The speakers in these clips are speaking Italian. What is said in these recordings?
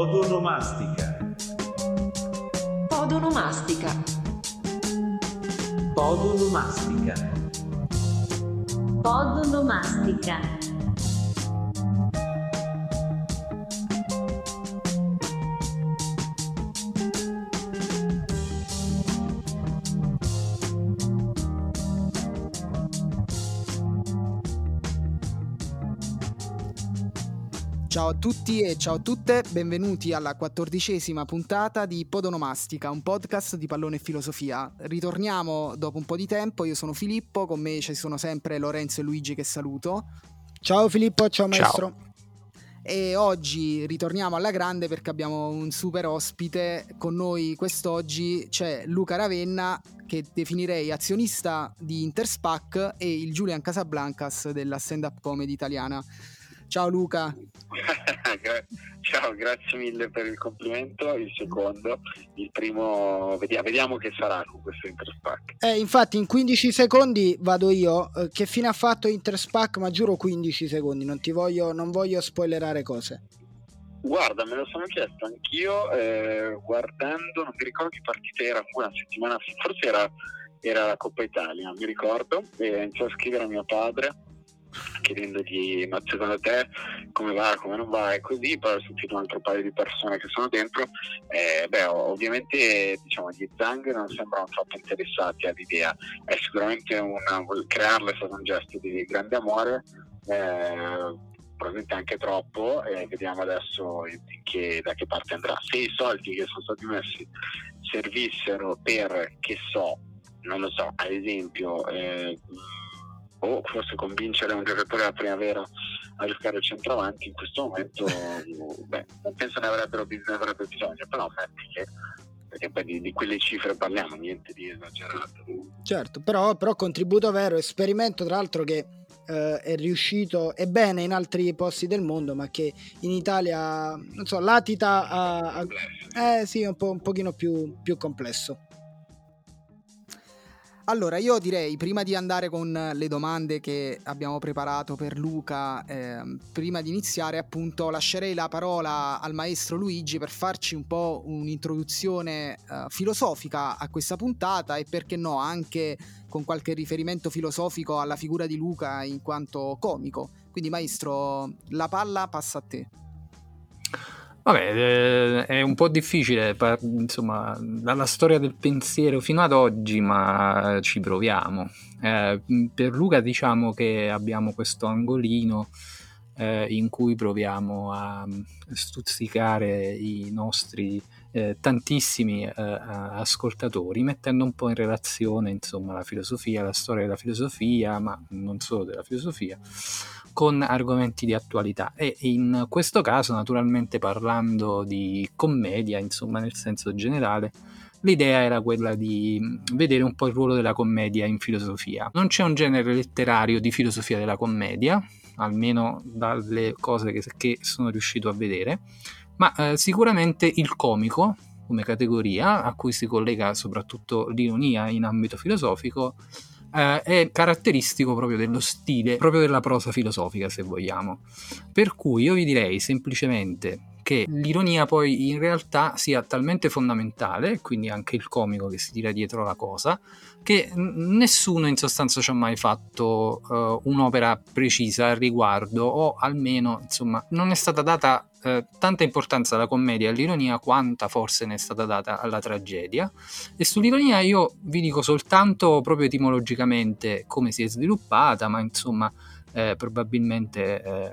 Podonomastica. Podonomastica. Podonomastica. Podonomastica. Ciao a tutti e ciao a tutte, benvenuti alla quattordicesima puntata di Podonomastica, un podcast di pallone e filosofia. Ritorniamo dopo un po' di tempo, io sono Filippo, con me ci sono sempre Lorenzo e Luigi che saluto. Ciao Filippo, ciao maestro. Ciao. E oggi ritorniamo alla grande perché abbiamo un super ospite con noi quest'oggi, c'è Luca Ravenna che definirei azionista di Interspac e il Julian Casablancas della stand-up comedy italiana. Ciao Luca. Ciao, grazie mille per il complimento. Il secondo, il primo, vediamo, vediamo che sarà con questo Interspac. Eh, infatti, in 15 secondi vado io. Eh, che fine ha fatto Interspac? Ma giuro 15 secondi, non ti voglio, non voglio spoilerare cose. Guarda, me lo sono chiesto anch'io, eh, guardando, non mi ricordo che partita era, una settimana fa, forse era, era la Coppa Italia, mi ricordo, e iniziò a scrivere a mio padre chiedendogli ma secondo te come va, come non va e così, poi ho sentito un altro paio di persone che sono dentro, eh, beh ovviamente diciamo gli Zang non sembrano troppo interessati all'idea, è sicuramente una, crearla è stato un gesto di grande amore, eh, probabilmente anche troppo e vediamo adesso che, da che parte andrà. Se i soldi che sono stati messi servissero per, che so, non lo so, ad esempio... Eh, o forse convincere un giocatore della primavera a giocare al centravanti in questo momento beh, non penso ne avrebbero, ne avrebbero bisogno però metti che perché poi di, di, quelle cifre parliamo, niente di esagerato. Certo, però, però contributo vero, esperimento tra l'altro che eh, è riuscito, è bene in altri posti del mondo, ma che in Italia, non so, latita a... a eh sì, un, po', un pochino più, più complesso. Allora, io direi, prima di andare con le domande che abbiamo preparato per Luca, eh, prima di iniziare, appunto, lascerei la parola al maestro Luigi per farci un po' un'introduzione eh, filosofica a questa puntata e perché no, anche con qualche riferimento filosofico alla figura di Luca in quanto comico. Quindi, maestro, la palla passa a te. Vabbè, eh, è un po' difficile, insomma, dalla storia del pensiero fino ad oggi, ma ci proviamo. Eh, per Luca diciamo che abbiamo questo angolino eh, in cui proviamo a stuzzicare i nostri eh, tantissimi eh, ascoltatori, mettendo un po' in relazione insomma, la filosofia, la storia della filosofia, ma non solo della filosofia, con argomenti di attualità. E in questo caso, naturalmente parlando di commedia, insomma, nel senso generale, l'idea era quella di vedere un po' il ruolo della commedia in filosofia. Non c'è un genere letterario di filosofia della commedia, almeno dalle cose che, che sono riuscito a vedere ma eh, sicuramente il comico come categoria a cui si collega soprattutto l'ironia in ambito filosofico eh, è caratteristico proprio dello stile, proprio della prosa filosofica se vogliamo. Per cui io vi direi semplicemente che l'ironia poi in realtà sia talmente fondamentale, quindi anche il comico che si tira dietro la cosa, che nessuno in sostanza ci ha mai fatto uh, un'opera precisa al riguardo o almeno insomma non è stata data eh, tanta importanza alla commedia e all'ironia quanta forse ne è stata data alla tragedia. E sull'ironia io vi dico soltanto proprio etimologicamente come si è sviluppata, ma insomma eh, probabilmente eh,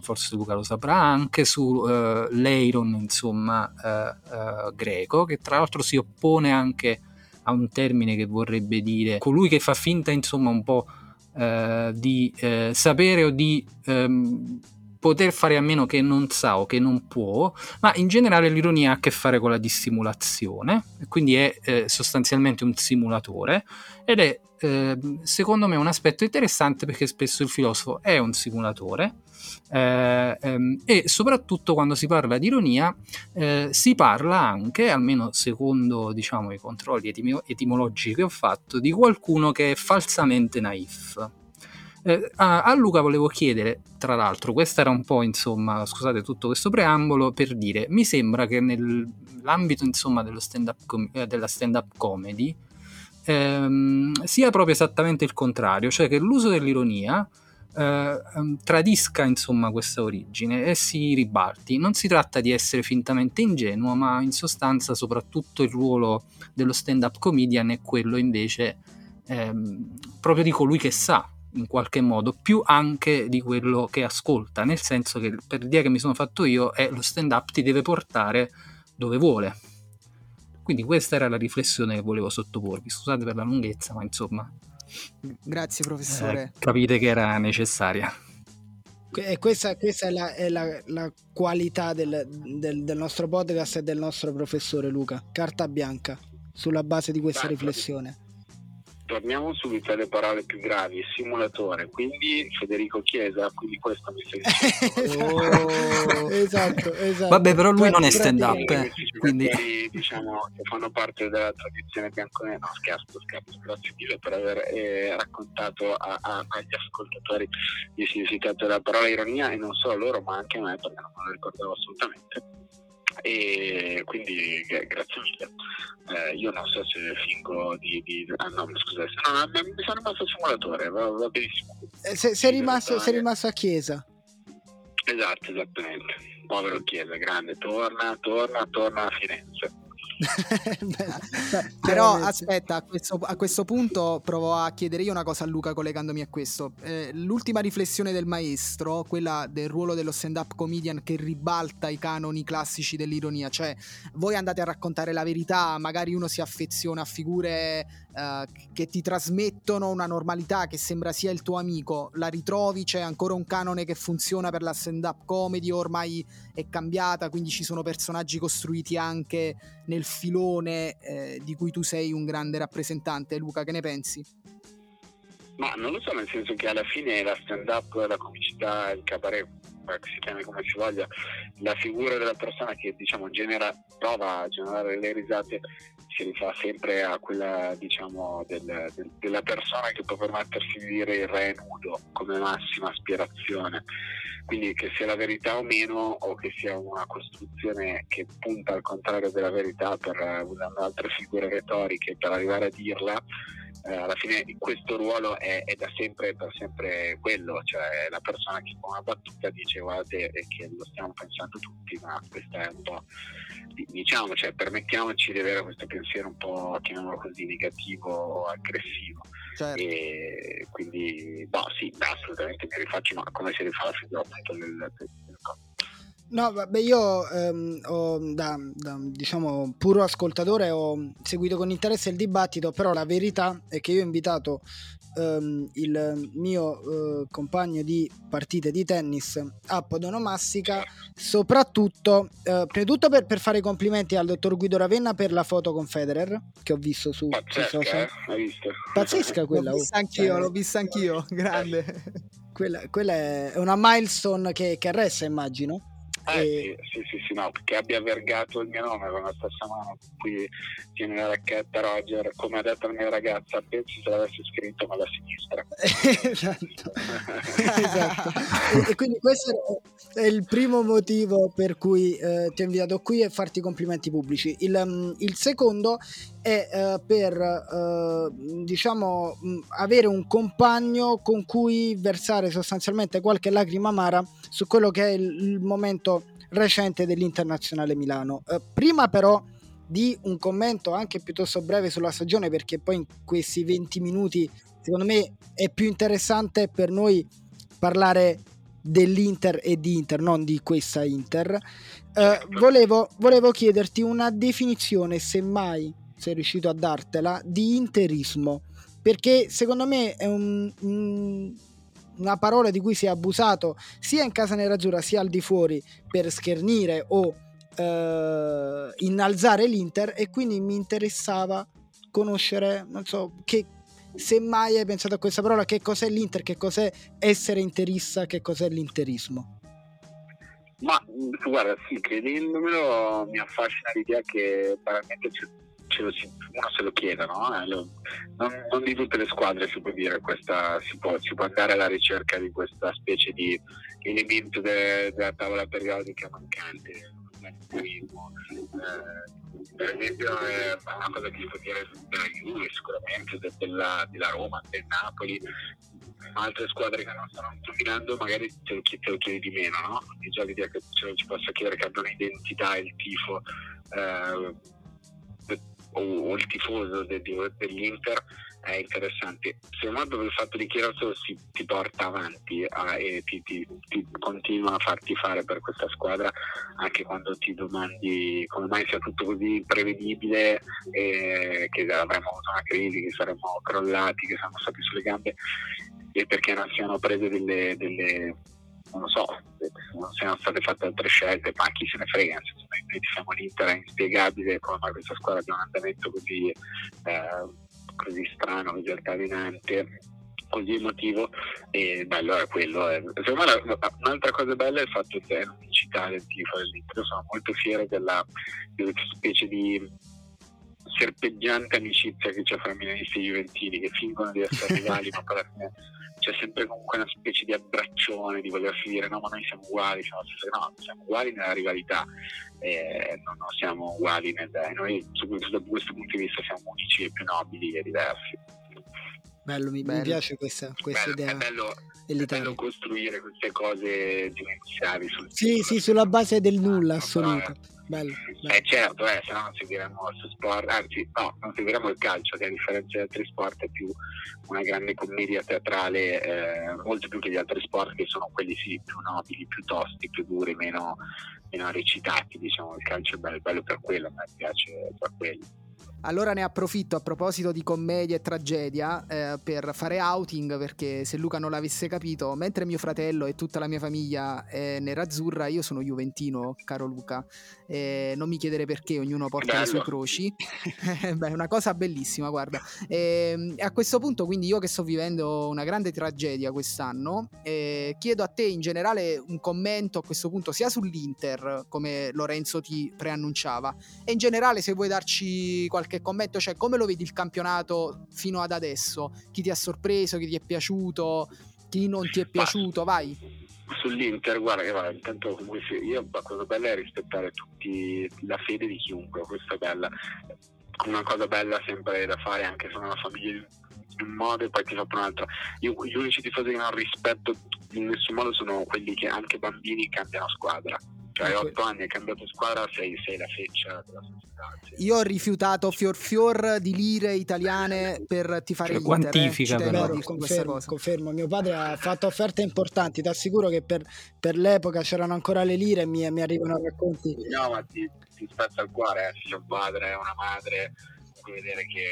forse Luca lo saprà anche su eh, l'Eiron insomma eh, eh, greco che tra l'altro si oppone anche a un termine che vorrebbe dire colui che fa finta insomma un po' di sapere o di ehm, poter fare a meno che non sa o che non può, ma in generale l'ironia ha a che fare con la dissimulazione, quindi è eh, sostanzialmente un simulatore ed è eh, secondo me un aspetto interessante perché spesso il filosofo è un simulatore eh, ehm, e soprattutto quando si parla di ironia eh, si parla anche, almeno secondo diciamo, i controlli etim- etimologici che ho fatto, di qualcuno che è falsamente naif. Eh, a, a, Luca volevo chiedere, tra l'altro, questo era un po', insomma, scusate tutto questo preambolo, per dire, mi sembra che nell'ambito, insomma, stand-up com- eh, della stand-up comedy ehm, sia proprio esattamente il contrario, cioè che l'uso dell'ironia eh, ehm, tradisca, insomma, questa origine e si ribalti. Non si tratta di essere fintamente ingenuo, ma in sostanza soprattutto il ruolo dello stand-up comedian è quello invece ehm, proprio di colui che sa in qualche modo, più anche di quello che ascolta, nel senso che per l'idea che mi sono fatto io è lo stand up ti deve portare dove vuole. Quindi questa era la riflessione che volevo sottoporvi, scusate per la lunghezza, ma insomma... Grazie professore. Eh, capite che era necessaria. E questa, questa è, la, è la, la qualità del, del, del, nostro podcast e del nostro professore Luca, carta bianca, sulla base di questa Beh, riflessione torniamo subito alle parole più gravi, simulatore, quindi Federico Chiesa, quindi questo mi stai dicendo. oh. esatto, esatto. Vabbè, però lui non è stand up, eh, quindi... diciamo che fanno parte della tradizione bianconera, no scherzo, scherzo, grazie mille per aver eh, raccontato a, a, agli ascoltatori il significato della parola ironia e non solo loro, ma anche a me, perché non me lo ricordavo assolutamente e quindi grazie mille. Eh, io non so se fingo di, di ah no scusate, no, mi sono rimasto simulatore, va, va benissimo. Eh, sei, sei, rimasto, sei rimasto a chiesa? Esatto, esattamente. Povero Chiesa, grande, torna, torna, torna a Firenze. Però aspetta, a questo, a questo, punto provo a chiedere io una cosa a Luca collegandomi a questo. Eh, l'ultima riflessione del maestro, quella del ruolo dello stand-up comedian che ribalta i canoni classici dell'ironia, cioè voi andate a raccontare la verità, magari uno si affeziona a figure eh, che ti trasmettono una normalità che sembra sia il tuo amico, la ritrovi, c'è ancora un canone che funziona per la stand-up comedy, ormai è cambiata, quindi ci sono personaggi costruiti anche nel filone eh, di cui tu sei un grande rappresentante. Luca, che ne pensi? Ma non lo so, nel senso che alla fine la stand-up, la comicità, il cabaret, si chiami come si voglia, la figura della persona che diciamo genera, prova a generare le risate si rifà sempre a quella diciamo del, del, della persona che può permettersi di dire il re nudo come massima aspirazione. Quindi che sia la verità o meno o che sia una costruzione che punta al contrario della verità per usando altre figure retoriche per arrivare a dirla eh, alla fine questo ruolo è, è, da sempre per sempre quello, cioè la persona che con una battuta dice guardate che lo stiamo pensando tutti, ma questo è un po' diciamo, cioè, permettiamoci di avere questo pensiero un po', chiamiamolo così, negativo o aggressivo. Certo. E quindi, no, sì, assolutamente mi rifaccio, ma come si rifà la figura appunto del, del No, vabbè, io ehm, ho, da, da, diciamo, puro ascoltatore ho seguito con interesse il dibattito, però la verità è che io ho invitato ehm, il mio eh, compagno di partite di tennis a Podonomastica, soprattutto, eh, prima di tutto per, per, fare i complimenti al dottor Guido Ravenna per la foto con Federer che ho visto su, Pazzesca, sui social. Eh? Pazzesca quella. L'ho vista anch'io, cioè, l'ho vista anch'io, grande. Quella, quella, è una milestone che, che resta, immagino. Eh, e... sì, sì, sì, no, che abbia vergato il mio nome con la stessa mano con cui tiene la racchetta Roger, come ha detto la mia ragazza, pensi se l'avessi scritto ma la sinistra. esatto. esatto. E, e, quindi questo è il primo motivo per cui eh, ti ho invitato qui e farti i complimenti pubblici. Il, um, il secondo è uh, per uh, diciamo um, avere un compagno con cui versare sostanzialmente qualche lacrima amara su quello che è il, momento recente dell'Internazionale Milano. Eh, prima però di un commento anche piuttosto breve sulla stagione perché poi in questi 20 minuti secondo me è più interessante per noi parlare dell'Inter e di Inter, non di questa Inter. Eh, volevo, volevo chiederti una definizione, se mai sei riuscito a dartela, di interismo, perché secondo me è un, un, una parola di cui si è abusato sia in casa nerazzurra sia al di fuori per schernire o eh, innalzare l'Inter e quindi mi interessava conoscere, non so, che, se mai hai pensato a questa parola, che cos'è l'Inter, che cos'è essere interista, che cos'è l'interismo? Ma guarda, sì, credendomelo mi affascina l'idea che veramente lo, uno se lo chieda, no? Eh, non, non, di tutte le squadre si può dire questa, si può, si può andare alla ricerca di questa specie di elemento de, della tavola periodica mancante, l'altruismo. Eh, per esempio è una cosa che si può dire della Juve sicuramente, della, della Roma, del Napoli, altre squadre che non stanno dominando magari te lo, chiedi, te lo chiedi di meno, no? Quindi già l'idea che ci possa chiedere che abbia un'identità il tifo eh, o, o, il tifoso de, de, dell'Inter è interessante. Secondo me il fatto di chiederselo si, ti porta avanti a, e ti, ti, ti, continua a farti fare per questa squadra anche quando ti domandi come mai sia tutto così imprevedibile e che avremmo avuto una crisi, che saremmo crollati, che siamo stati sulle gambe e perché non siano prese delle, delle non lo so, non siano state fatte altre scelte, ma chi se ne frega, noi siamo l'Inter, è inspiegabile come questa squadra abbia un andamento così eh, così strano, così altalenante, così emotivo e bello è quello. Eh. Secondo me un'altra cosa bella è il fatto che è l'unicità del tifo dell'Inter. Sono molto fiero della, della specie di serpeggiante amicizia che c'è fra milanisti e juventini che fingono di essere rivali ma poi alla fine c'è sempre comunque una specie di abbraccione di volersi dire no ma noi siamo uguali siamo, no, siamo uguali nella rivalità eh, non, non, siamo uguali nel noi su, da questo punto di vista siamo unici e più nobili e diversi bello mi, bello. mi piace questa, questa bello, idea è bello, è bello costruire queste cose dimensionali sul sì sì sulla base del nulla assoluto bello, bello. Eh certo, eh, se no non seguiremo il sport, anzi no, non seguiremo il calcio che a differenza di altri sport è più una grande commedia teatrale, eh, molto più che gli altri sport che sono quelli sì più nobili, più tosti, più duri, meno, meno recitati, diciamo, il calcio è bello, bello per quello, a me piace per quello. Allora ne approfitto a proposito di commedia e tragedia eh, per fare outing perché se Luca non l'avesse capito, mentre mio fratello e tutta la mia famiglia è nerazzurra, io sono juventino, caro Luca. Eh, non mi chiedere perché, ognuno porta Bello. le sue croci. Beh, è una cosa bellissima, guarda. Eh, a questo punto, quindi io che sto vivendo una grande tragedia quest'anno, eh, chiedo a te in generale un commento a questo punto sia sull'Inter, come Lorenzo ti preannunciava, e in generale se vuoi darci qualche qualche commento, cioè come lo vedi il campionato fino ad adesso? Chi ti ha sorpreso, chi ti è piaciuto, chi non ti è piaciuto? Vai. Sull'Inter, guarda che va, intanto comunque io la cosa bella è rispettare tutti la fede di chiunque, questa è bella. Una cosa bella sempre da fare anche se una famiglia in un modo e poi ti fa per un altro. Io, gli unici tifosi che non rispetto in nessun modo sono quelli che anche bambini cambiano squadra cioè, hai otto anni, hai cambiato squadra, sei, sei la feccia della società. Io ho rifiutato fior fior di lire italiane per tifare cioè, Inter. Quantifica eh. però. Confermo, confermo, mio padre ha fatto offerte importanti, ti assicuro che per, per l'epoca c'erano ancora le lire e mi, mi arrivano racconti. No, ma ti, ti spezza il cuore, eh, sia un padre, una madre vedere che,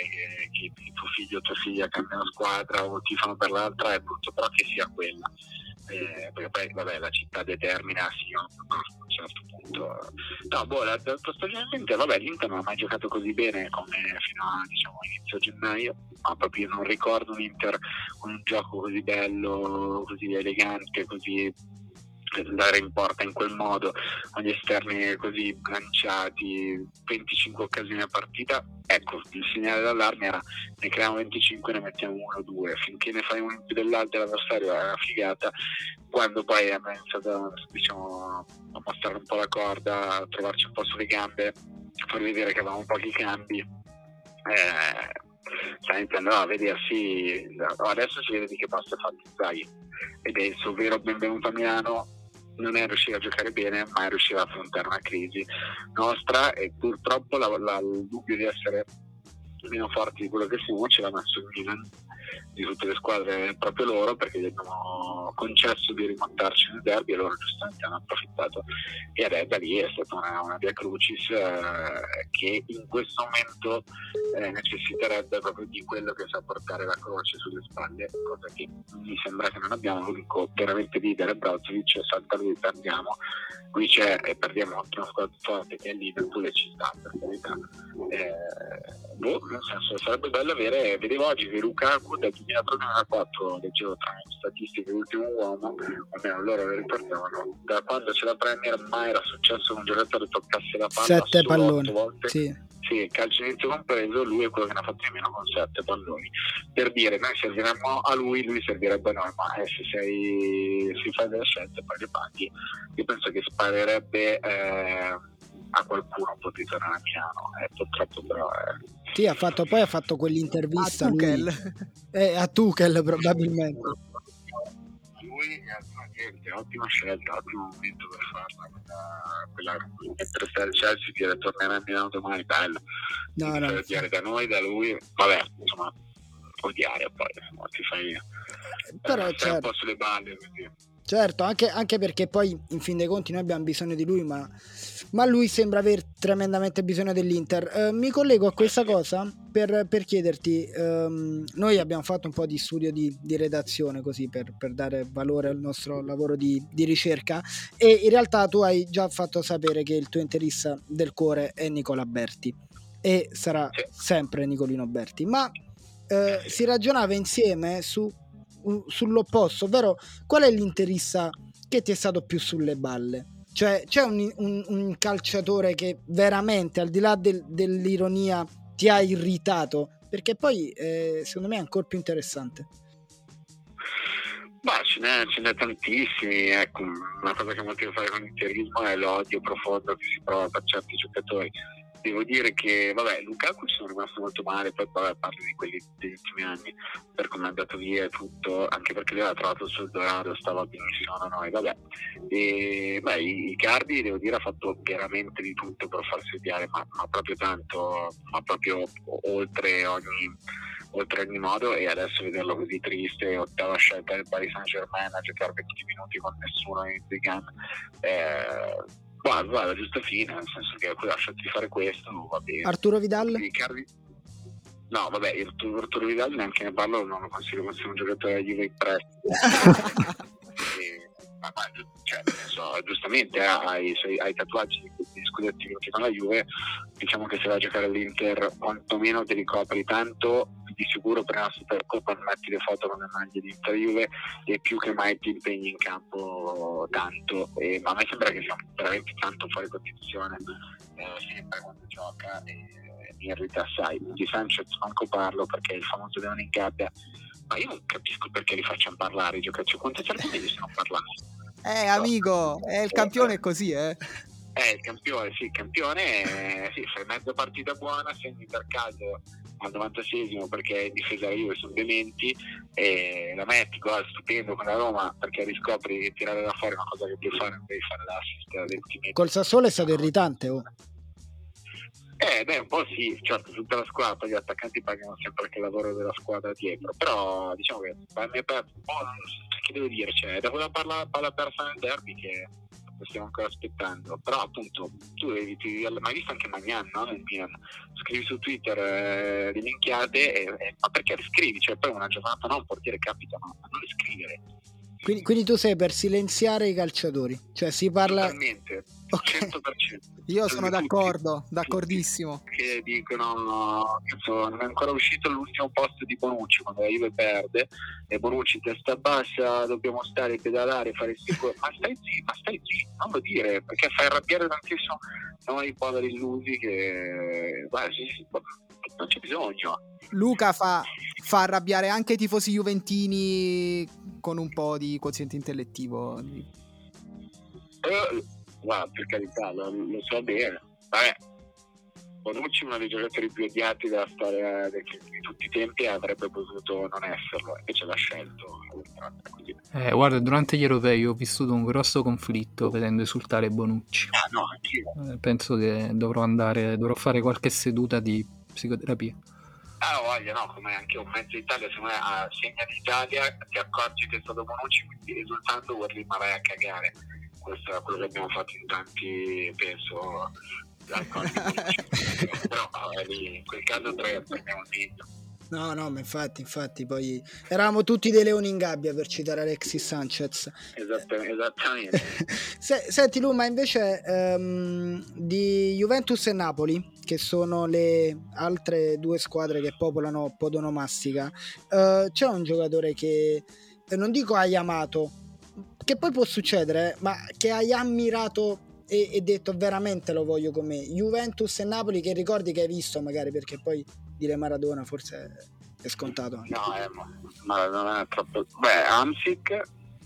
che, che, tuo figlio o tua figlia cambiano squadra o tifano per l'altra è brutto, però che sia quella eh, perché poi vabbè, la città determina sì, a un certo punto. No, boh, la, stagionalmente vabbè, l'Inter non ha mai giocato così bene come fino a diciamo, inizio gennaio, ma proprio non ricordo un Inter con un gioco così bello, così elegante, così andare in porta in quel modo con gli esterni così lanciati 25 occasioni a partita. Ecco il segnale d'allarme era ne creiamo 25 ne mettiamo uno o due. Finché ne fai uno in più dell'altro l'avversario è una figata. Quando poi abbiamo iniziato diciamo, a mostrare un po' la corda a trovarci un po' sulle gambe a far vedere che avevamo pochi cambi eh, sta iniziando a vedersi adesso si vede di che passo è fatto Zaghi. Ed è il suo vero benvenuto a Milano non è riuscire a giocare bene, ma è riuscire a affrontare una crisi nostra e purtroppo la, la, il dubbio di essere meno forti di quello che siamo ce l'ha messo il Milan di tutte le squadre proprio loro perché gli abbiamo concesso di rimontarci nel derby e loro giustamente hanno approfittato. E adesso da lì è stata una, una via crucis eh, che in questo momento eh, necessiterebbe proprio di quello che sa portare la croce sulle spalle cosa che mi sembra che non abbiamo. L'unico veramente leader Brozovic salta lui perdiamo. Qui c'è e perdiamo una squadra forte che è Liverpool e ci sta per carità. Eh, boh, nel senso sarebbe bello avere vedevo oggi che Lukaku dal 2003-2004 leggevo tra le statistiche l'ultimo uomo almeno loro le riportavano da quando c'è la Premier mai era successo che un giocatore toccasse la palla Sette palloni. Sì. sì, calcio inizio compreso, lui è quello che ne ha fatti meno con sette palloni. Per dire, noi serviremmo a lui, lui servirebbe a noi, ma eh, se sei, si fa delle scelte poi le paghi. Io penso che sparerebbe eh, a qualcuno un po' di tornare a Milano, eh, purtroppo però eh, Sì, ha fatto, poi ha fatto quell'intervista A lui- Tuchel. eh, a Tuchel probabilmente. lui è ottima gente, ottima scelta, ottimo momento per farla. Quella, quella mentre sta al Chelsea dire tornerà a Milano domani, bello. No, no, odiare da noi, da lui, vabbè, insomma, odiare poi, insomma, ti fai, Però eh, stai un certo. po' sulle balle così. Certo, anche, anche perché poi in fin dei conti noi abbiamo bisogno di lui, ma, ma lui sembra aver tremendamente bisogno dell'Inter. Eh, mi collego a questa cosa per, per chiederti, ehm, noi abbiamo fatto un po' di studio di, di redazione così per, per dare valore al nostro lavoro di, di ricerca e in realtà tu hai già fatto sapere che il tuo interista del cuore è Nicola Berti e sarà sempre Nicolino Berti, ma eh, si ragionava insieme su, sull'opposto, ovvero qual è l'interista che ti è stato più sulle balle? Cioè, c'è un, un- un calciatore che veramente, al di là del- dell'ironia, ti ha irritato? Perché poi, eh, secondo me, è ancora più interessante. Ma ce n'è, ce n'è tantissimi, ecco, una cosa che ha molto a che fare con l'interismo è l'odio profondo che si prova per certi giocatori. Devo dire che, vabbè, Lukaku ci sono rimasto molto male, poi vabbè, parlo di quelli degli ultimi anni, per come è andato via e tutto, anche perché lui aveva trovato il suo Dorado, stava benissimo da noi, vabbè. E, beh, i Cardi, devo dire, ha fatto veramente di tutto per farsi odiare, ma, ma proprio tanto, ma proprio oltre ogni oltre ogni modo e adesso vederlo così triste, ottava scelta del Paris Saint Germain a giocare 20 minuti con nessuno in Zigan eh, guarda, guarda, giusta fine, nel senso che lasciati fare questo, va bene. Arturo Vidal? I Cardi- No, vabbè, Arturo Arturo Vidal neanche ne parlo, non lo considero come un giocatore di Juve in prestito. Ma- ma, cioè, senso, giustamente hai, i suoi- i tatuaggi di scudetti vinti con la Juve, diciamo che se vai a giocare all'Inter quantomeno ti ricopri tanto, di sicuro per la Supercoppa metti le foto con le maglie di Inter Juve e più che mai ti impegni in campo tanto, E- ma a me sembra che sia veramente tanto fuori competizione, eh, sempre quando gioca e mi irrita assai. Di Sanchez manco parlo perché il famoso leone in gabbia, ma io non capisco perché li facciamo parlare i giocatori, quante sarebbe meglio se non? Eh, amico, è il campione è così, eh. Eh, il campione, sì, il campione, eh, sì, fai mezza partita buona, segni per caso al 96esimo perché in difesa la Juve sono dementi e la metti gol stupendo con la Roma perché riscopri che tirare da fuori è una cosa che puoi fare, non devi fare l'assist a 20 metri. Col Sassuolo è stato irritante, oh. Eh, beh, un po' sì, certo, tutta la squadra, gli attaccanti pagano sempre anche il lavoro della squadra dietro, però diciamo che a me per un po' non so che devo dire, cioè, da quella palla, palla persa nel derby che stiamo ancora aspettando, però appunto tu eviti, mai visto anche Magnan, no? Nel Milan, scrivi su Twitter eh, le minchiate, e, e- ma perché le scrivi? Cioè, poi una giornata no, un portiere capita, ma ma non le scrivere. Quindi, quindi tu sei per silenziare i calciatori. Cioè si parla... Totalmente, Ok. 100%. Io sono Tutti. d'accordo, d'accordissimo. che dicono cazzo, non è ancora uscito l'ultimo posto di Bonucci quando la Juve perde e Bonucci testa bassa dobbiamo stare pedalare fare sicuro ma stai zitto ma stai zitto non lo dire perché fai arrabbiare tantissimo noi poveri illusi che guarda, sì, sì, non c'è bisogno Luca fa, fa arrabbiare anche i tifosi juventini con un po' di quoziente intellettivo. Eh, guarda per carità lo, lo so bene vabbè Bonucci è uno dei giocatori più odiati della storia di, di tutti i tempi e avrebbe potuto non esserlo, invece l'ha scelto. Eh, guarda, durante gli europei ho vissuto un grosso conflitto vedendo esultare Bonucci. Ah, no, anch'io. Eh, penso che dovrò andare, dovrò fare qualche seduta di psicoterapia. Ah, voglio, no, come anche un mezzo Italia, secondo me a segna d'Italia ti accorgi che è stato Bonucci, quindi risultando vuol dire ma vai a cagare. Questo è quello che abbiamo fatto in tanti, penso, però eh, lì, in quel caso tre prendiamo meglio. No, no, ma infatti, infatti, poi eravamo tutti dei leoni in gabbia per citare Alexis Sanchez. Esattamente. esattamente. Se, senti Lu, ma invece um, di Juventus e Napoli, che sono le altre due squadre che popolano Podonomastica, uh, c'è un giocatore che eh, non dico hai amato, che poi può succedere, ma che hai ammirato e, e detto veramente lo voglio come Juventus e Napoli che ricordi che hai visto magari perché poi dire Maradona forse è scontato anche. no eh, Maradona è troppo beh Amsic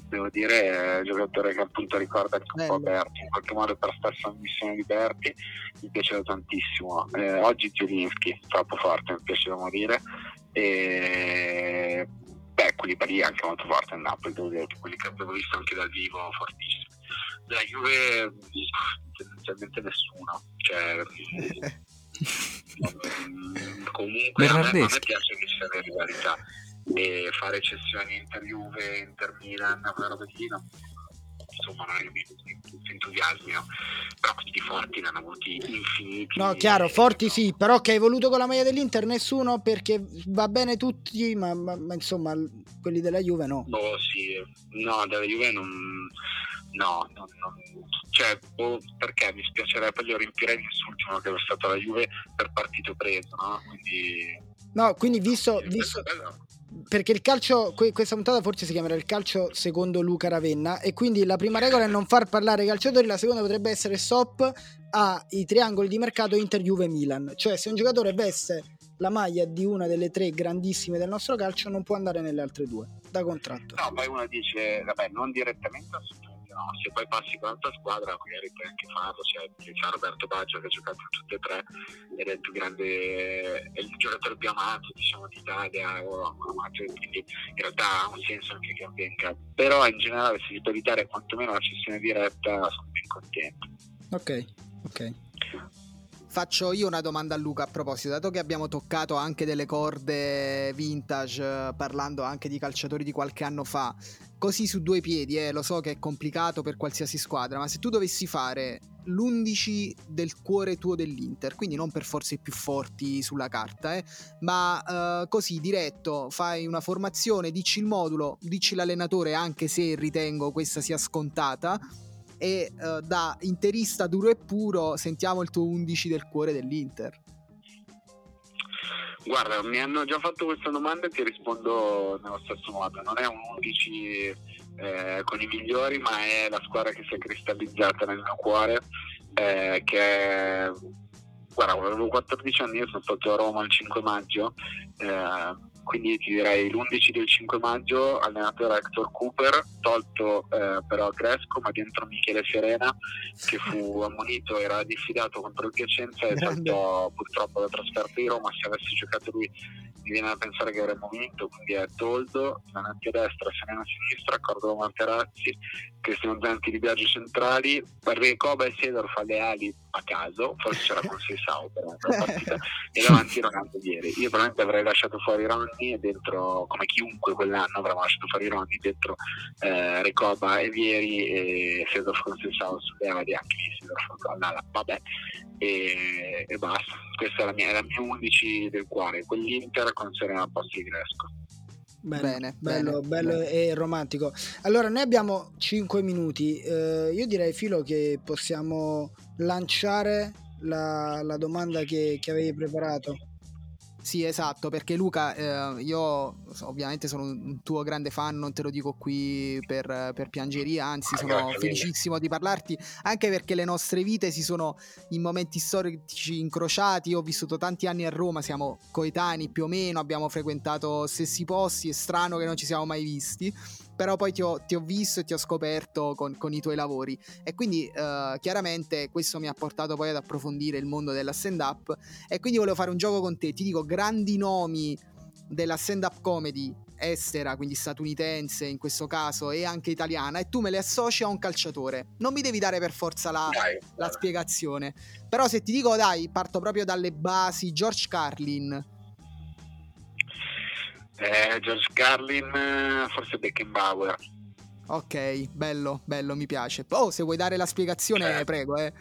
devo dire è un giocatore che appunto ricorda anche un Bello. po' Berti in qualche modo per stessa missione di Berti mi piaceva tantissimo eh, oggi Zielinski troppo forte mi piace da morire e beh quelli lì anche molto forte a Napoli devo dire quelli che avevo visto anche dal vivo fortissimi della Juve tendenzialmente nessuno. Cioè, comunque a me, a me, piace che ci sia la rivalità e fare cessioni Inter-Juve, Inter-Milan, quella roba lì non, insomma non mi entusiasmino però questi forti ne hanno avuti infiniti. No chiaro forti sì però che hai voluto con la maglia dell'Inter nessuno perché va bene tutti ma, ma, ma insomma quelli della Juve no. Boh sì no della Juve non no, non, non, cioè, boh, perché? Mi spiacerebbe, io riempirei l'insulto che è stato la Juve per partito preso, no? Quindi, no, quindi visto, visto perché il calcio, questa puntata forse si chiamerà il calcio secondo Luca Ravenna e quindi la prima regola è non far parlare i calciatori, la seconda potrebbe essere stop ai triangoli di mercato Inter Juve Milan, cioè se un giocatore veste la maglia di una delle tre grandissime del nostro calcio non può andare nelle altre due da contratto. No, poi uno dice, vabbè, non direttamente assolutamente no? se poi passi con un'altra squadra magari puoi anche farlo cioè, c'è Roberto Baggio che ha giocato in tutte e tre ed è il più grande è il giocatore più amato diciamo d'Italia o amato quindi in realtà ha un senso anche che avvenga. Però in generale se si può evitare quantomeno la cessione diretta sono ben contento. Ok ok. Faccio io una domanda a Luca a proposito, dato che abbiamo toccato anche delle corde vintage, parlando anche di calciatori di qualche anno fa, così su due piedi, eh, lo so che è complicato per qualsiasi squadra, ma se tu dovessi fare l'11 del cuore tuo dell'Inter, quindi non per forza i più forti sulla carta, eh, ma uh, così diretto, fai una formazione, dici il modulo, dici l'allenatore, anche se ritengo questa sia scontata, e uh, da interista duro e puro sentiamo il tuo 11 del cuore dell'Inter. Guarda, mi hanno già fatto questa domanda e ti rispondo nello stesso modo. Non è un 11 eh, con i migliori, ma è la squadra che si è cristallizzata nel mio cuore, eh, che. Guarda, avevo 14 anni, io sono stato a Roma il 5 maggio, eh, quindi ti direi l'11 del 5 maggio allenatore Hector Cooper tolto eh, però Cresco ma dentro Michele Serena che fu ammonito era diffidato contro il Piacenza e saltò purtroppo la trasferta di Roma. Se avesse giocato lui mi viene da pensare che avremmo vinto quindi è Toldo, Zanatti a destra, Serena a sinistra, Cordova Materazzi Cristiano Zanti di Biagio centrali Recoba e Sedor fa le ali a caso forse c'era Seisao per la partita e davanti Ronaldo ieri. Io probabilmente avrei lasciato fuori Ronny e dentro come chiunque quell'anno avremmo lasciato fuori Ronny dentro eh, Recoba e Vieri e Sedor con Seisao sulle ali anche lì Sedor con l'ala vabbè e, e, basta. Questa è la mia, è la mia 11 del cuore quell'Inter con Serena Posti Gresco Bello, bene, bello, bene, bello bene. e romantico. Allora, noi abbiamo 5 minuti. Eh, io direi, Filo, che possiamo lanciare la, la domanda che, che avevi preparato. Sì, esatto, perché Luca, eh, io ovviamente sono un tuo grande fan, non te lo dico qui per, per piangeria, anzi sono felicissimo di parlarti, anche perché le nostre vite si sono in momenti storici incrociati, io ho vissuto tanti anni a Roma, siamo coetanei più o meno, abbiamo frequentato stessi posti, è strano che non ci siamo mai visti però poi ti ho, ti ho visto e ti ho scoperto con, con i tuoi lavori e quindi uh, chiaramente questo mi ha portato poi ad approfondire il mondo della stand up e quindi volevo fare un gioco con te, ti dico grandi nomi della stand up comedy estera, quindi statunitense in questo caso, e anche italiana, e tu me le associ a un calciatore. Non mi devi dare per forza la, la spiegazione. Però se ti dico, dai, parto proprio dalle basi, George Carlin. Eh, George Carlin, forse Beckenbauer. Ok, bello, bello, mi piace. Oh, se vuoi dare la spiegazione, eh. prego, eh.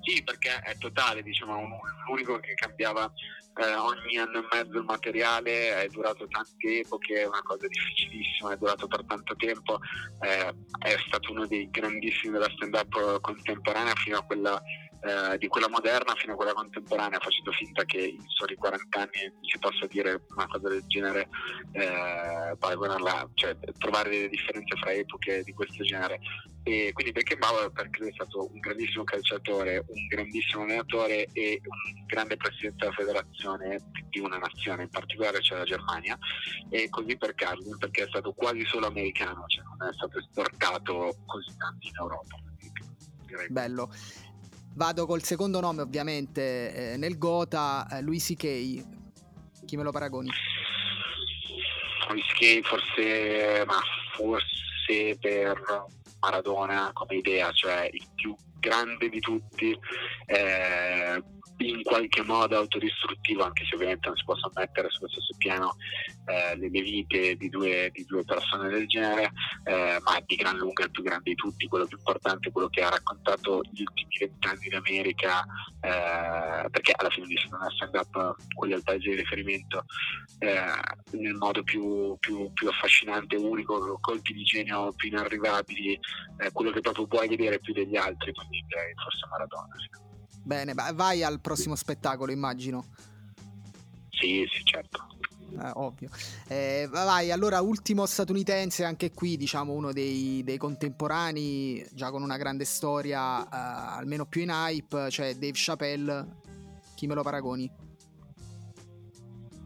Sì, perché è totale, diciamo, l'unico che cambiava eh, ogni anno e mezzo il materiale, è durato tante epoche, è una cosa difficilissima, è durato per tanto tempo, eh, è stato uno dei grandissimi della stand-up contemporanea fino a quella eh, di quella moderna fino a quella contemporanea, facendo finta che in soli 40 anni si possa dire una cosa del genere, eh, cioè trovare delle differenze fra epoche di questo genere. E quindi Beckenbauer perché è stato un grandissimo calciatore, un grandissimo allenatore e un grande presidente della federazione di una nazione, in particolare cioè la Germania, e così per Carlin perché è stato quasi solo americano, cioè non è stato esportato così tanto in Europa. Bello. Vado col secondo nome ovviamente eh, nel Gota, eh, Louis C.K. Chi me lo paragoni? Louis C.K. forse, ma forse per Maradona come idea, cioè il più grande di tutti. Eh, in qualche modo autodistruttivo, anche se ovviamente non si possono mettere sullo stesso piano eh, le, vite di due, di due, persone del genere, eh, ma di gran lunga il più grande di tutti, quello più importante, quello che ha raccontato gli ultimi vent'anni d'America, eh, perché alla fine di è stand-up quello è il paese di riferimento, eh, nel modo più, più, più, affascinante, unico, colpi di genio più inarrivabili, eh, quello che proprio puoi vedere più degli altri, quindi direi forse Maradona. Sì. Bene, vai al prossimo spettacolo, immagino. Sì, sì, certo. Eh, ovvio. Eh, vai, allora, ultimo statunitense, anche qui, diciamo, uno dei, dei contemporanei, già con una grande storia, uh, almeno più in hype, cioè Dave Chappelle. Chi me lo paragoni?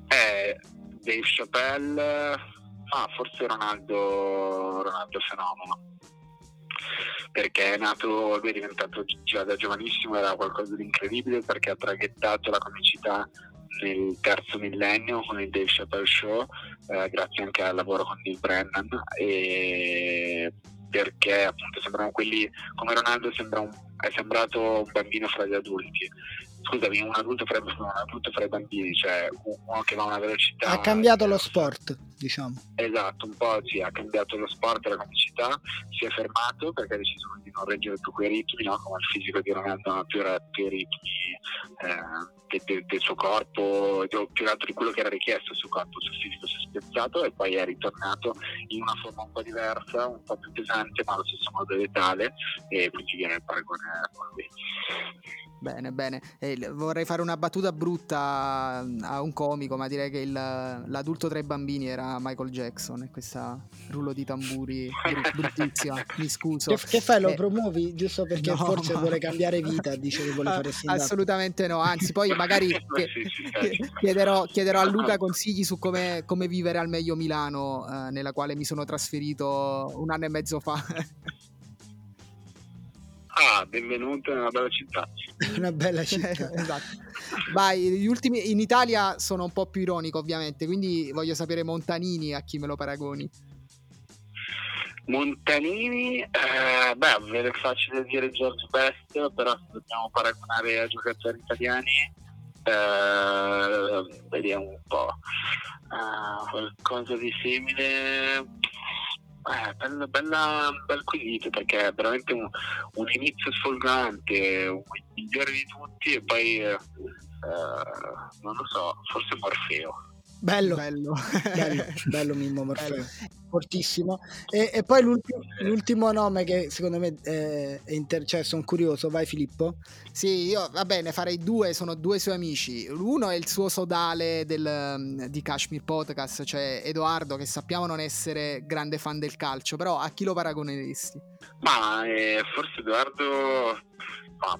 Eh, Dave Chappelle, ah, forse Ronaldo, Ronaldo Fenomeno perché è nato, lui è diventato già da giovanissimo, era qualcosa di incredibile perché ha traghettato la comicità nel terzo millennio con il Dave Chappelle Show, eh, grazie anche al lavoro con Neil Brennan e perché appunto sembrano quelli come Ronaldo sembra un, è sembrato un bambino fra gli adulti scusami, un adulto fra, un adulto fra i bambini, cioè uno che va a una velocità. Ha cambiato lo sport, diciamo. Esatto, un po' sì, ha cambiato lo sport e la comicità, si è fermato perché ha deciso di non reggere più quei ritmi, no? come il fisico di Ronaldo non ha più i ritmi eh, de, de, del suo corpo, più che altro di quello che era richiesto il suo corpo, il suo fisico si è spezzato e poi è ritornato in una forma un po' diversa, un po' più pesante, ma allo stesso modo letale e quindi viene il paragone con lui. Bene, bene. Eh, vorrei fare una battuta brutta a un comico, ma direi che il, l'adulto tra i bambini era Michael Jackson e questa rullo di tamburi bruttissima. Mi scuso. Che, che fai? Lo eh, promuovi giusto perché no, forse ma... vuole cambiare vita? Dice che vuole fare stand Assolutamente no. Anzi, poi magari chiederò, chiederò, a Luca consigli su come, come vivere al meglio Milano, eh, nella quale mi sono trasferito un anno e mezzo fa. Ah, benvenuto nella bella città. Una bella città. esatto. Vai, gli ultimi in Italia sono un po' più ironico, ovviamente, quindi voglio sapere Montanini a chi me lo paragoni. Montanini, eh, beh, è facile dire George Best, però se dobbiamo paragonare a giocatori italiani, eh, vediamo un po'. Uh, qualcosa di simile eh, bella, bella, bel quesito perché è veramente un, un inizio sfolgante, il migliore di tutti e poi eh, eh, non lo so, forse Morfeo. Bello, bello, bello, bello Mimmo Morfeo, fortissimo. E, e poi l'ultimo, l'ultimo, nome che secondo me è, è inter... cioè sono curioso, vai Filippo. Sì, io va bene, farei due, sono due suoi amici. Uno è il suo sodale del, di Kashmir Podcast, cioè Edoardo, che sappiamo non essere grande fan del calcio, però a chi lo paragoneresti? Ma eh, forse Edoardo... Ma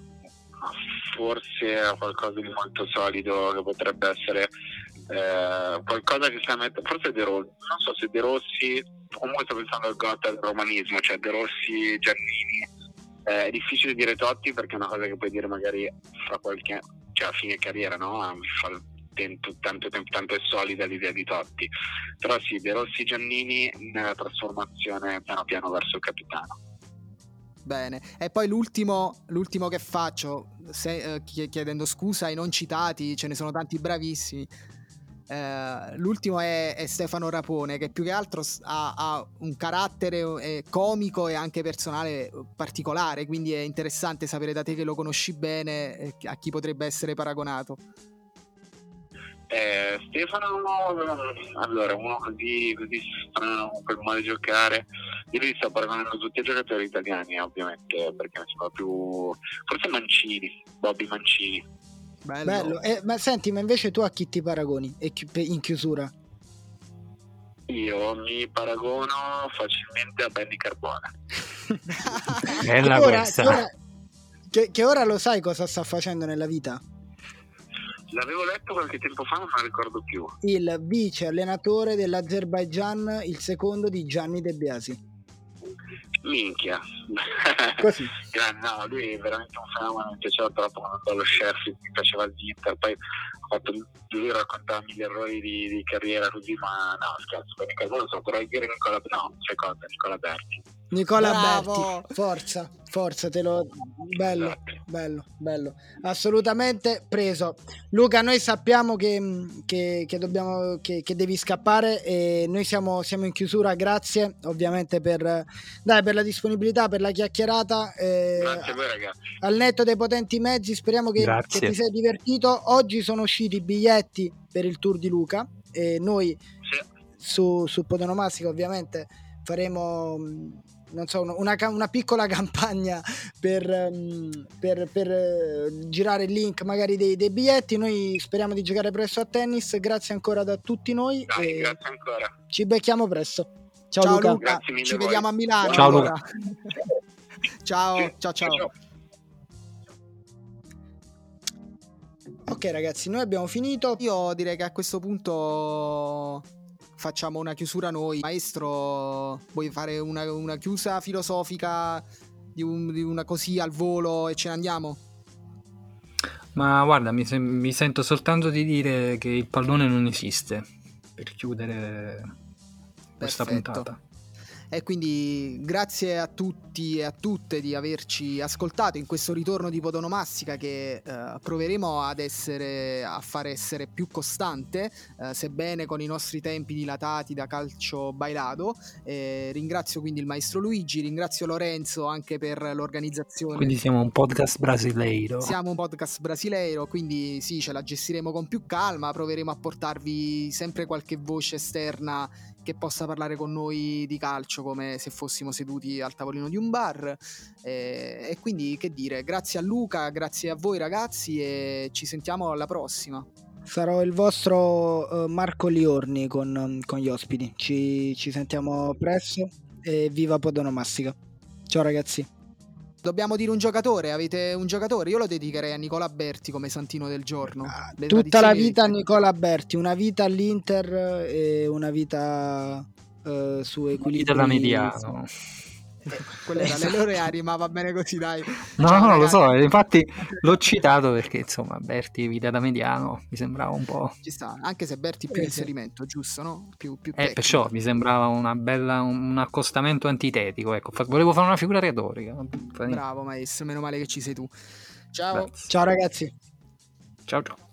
forse qualcosa di molto solido che potrebbe essere eh, qualcosa che sta mettendo, forse De Rossi, non so se De Rossi, comunque sto pensando al gota del romanismo, cioè De Rossi, Giannini, eh, è difficile dire Totti perché è una cosa che puoi dire magari fra qualche, cioè a fine carriera, no? Mi fa tanto, tanto tanto è solida l'idea di Totti, però sì, De Rossi, Giannini nella trasformazione piano piano verso il capitano. Bene, e poi l'ultimo, l'ultimo che faccio, se, eh, chiedendo scusa ai non citati, ce ne sono tanti bravissimi. Eh, l'ultimo è, è, Stefano Rapone, che più che altro ha, ha un carattere eh, comico e anche personale particolare, quindi è interessante sapere da te che lo conosci bene eh, a chi potrebbe essere paragonato. Eh, Stefano, allora, uno così, così strano, con quel modo di giocare, io li sto paragonando tutti i giocatori italiani, ovviamente, perché ne sono più. Forse Mancini, Bobby Mancini. Bello. Bello. Eh, ma senti, ma invece tu a chi ti paragoni in chiusura? Io mi paragono facilmente a Benny Carbone. Bella che ora, questa. Che ora, che, che ora lo sai cosa sta facendo nella vita? L'avevo letto qualche tempo fa, ma non ricordo più. Il vice allenatore dell'Azerbaijan, il secondo di Gianni De Biasi. Minchia. Così. no, lui è veramente un fenomeno, mi piaceva troppo quando andò allo Sheffield, mi piaceva l'Inter, poi ho fatto, lui raccontava mille errori di, di carriera così, ma no, scherzo, perché non lo so, però dire Nicola, no, c'è cosa, Nicola Berti. Nicola Bravo. Berti, forza, forza, te lo... Bello, esatto. bello, bello. Assolutamente preso. Luca, noi sappiamo che, che, che dobbiamo, che, che, devi scappare e noi siamo, siamo, in chiusura, grazie ovviamente per, dai, per la disponibilità, per la chiacchierata. Eh, grazie a voi ragazzi. Al netto dei potenti mezzi, speriamo che, ti sei divertito. Oggi sono usciti i biglietti per il tour di Luca e noi sì. su, su Podonomastica ovviamente faremo so, una, una piccola campagna per, mm, per, per, eh, girare il link magari dei, dei, biglietti. Noi speriamo di giocare presto a tennis. Grazie ancora da tutti noi. Dai, grazie ancora. Ci becchiamo presto. Ciao, ciao Luca. Luca. Ci vediamo a Milano. Ciao Luca. ciao, ciao, ciao. Ok ragazzi, noi abbiamo finito. Io direi che a questo punto facciamo una chiusura noi. Maestro, vuoi fare una, una chiusa filosofica di, un, di, una così al volo e ce ne andiamo? Ma guarda, mi, se- mi sento soltanto di dire che il pallone non esiste per chiudere questa Perfetto. puntata. E quindi grazie a tutti e a tutte di averci ascoltato in questo ritorno di Podonomastica che eh, proveremo ad essere, a fare essere più costante, eh, sebbene con i nostri tempi dilatati da calcio bailado. Eh, ringrazio quindi il maestro Luigi, ringrazio Lorenzo anche per l'organizzazione. Quindi siamo un podcast brasileiro. Siamo un podcast brasileiro, quindi sì, ce la gestiremo con più calma, proveremo a portarvi sempre qualche voce esterna che possa parlare con noi di calcio come se fossimo seduti al tavolino di un bar. Eh, e quindi che dire, grazie a Luca, grazie a voi ragazzi e ci sentiamo alla prossima. Sarò il vostro uh, Marco Liorni con, con gli ospiti. Ci, ci sentiamo presto e viva Podonomastica. Ciao ragazzi. Dobbiamo dire un giocatore, avete un giocatore? Io lo dedicherei a Nicola Berti come santino del giorno. Ah, tutta la vita a Nicola Berti, una vita all'Inter e una vita uh, su equilibrio. Vita da mediano. Eh, quelle erano le loro ma va bene così, dai. No, cioè, no, ragazzi... lo so, infatti l'ho citato perché insomma Berti vita da mediano mi sembrava un po'. Ci sta, anche se Berti più eh, inserimento, giusto, no? Più, più eh, perciò mi sembrava una bella, un accostamento antitetico. Ecco, volevo fare una figura retorica. Bravo, maestro, meno male che ci sei tu. Ciao. Grazie. Ciao ragazzi. Ciao ciao.